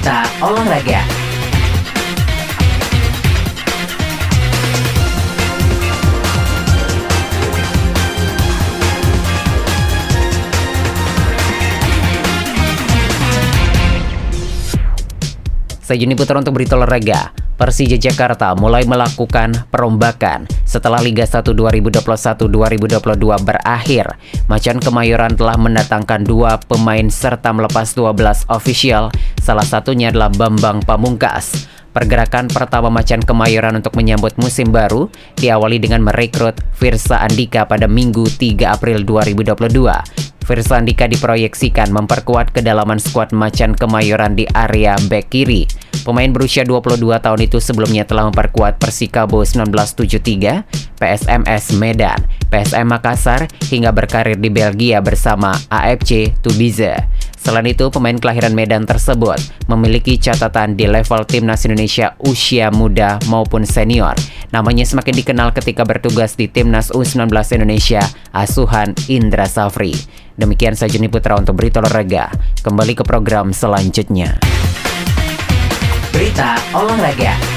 Berita Olahraga Saya Juni Putra untuk berita olahraga. Persija Jakarta mulai melakukan perombakan setelah Liga 1 2021-2022 berakhir. Macan Kemayoran telah mendatangkan dua pemain serta melepas 12 ofisial, salah satunya adalah Bambang Pamungkas. Pergerakan pertama Macan Kemayoran untuk menyambut musim baru diawali dengan merekrut Firsa Andika pada Minggu 3 April 2022. Firsa Andika diproyeksikan memperkuat kedalaman skuad Macan Kemayoran di area bek kiri. Pemain berusia 22 tahun itu sebelumnya telah memperkuat Persikabo 1973, PSMS Medan, PSM Makassar, hingga berkarir di Belgia bersama AFC Tubize. Selain itu, pemain kelahiran Medan tersebut memiliki catatan di level timnas Indonesia usia muda maupun senior. Namanya semakin dikenal ketika bertugas di timnas U19 Indonesia, asuhan Indra Safri. Demikian saja nih Putra untuk berita olahraga. Kembali ke program selanjutnya. Berita olahraga.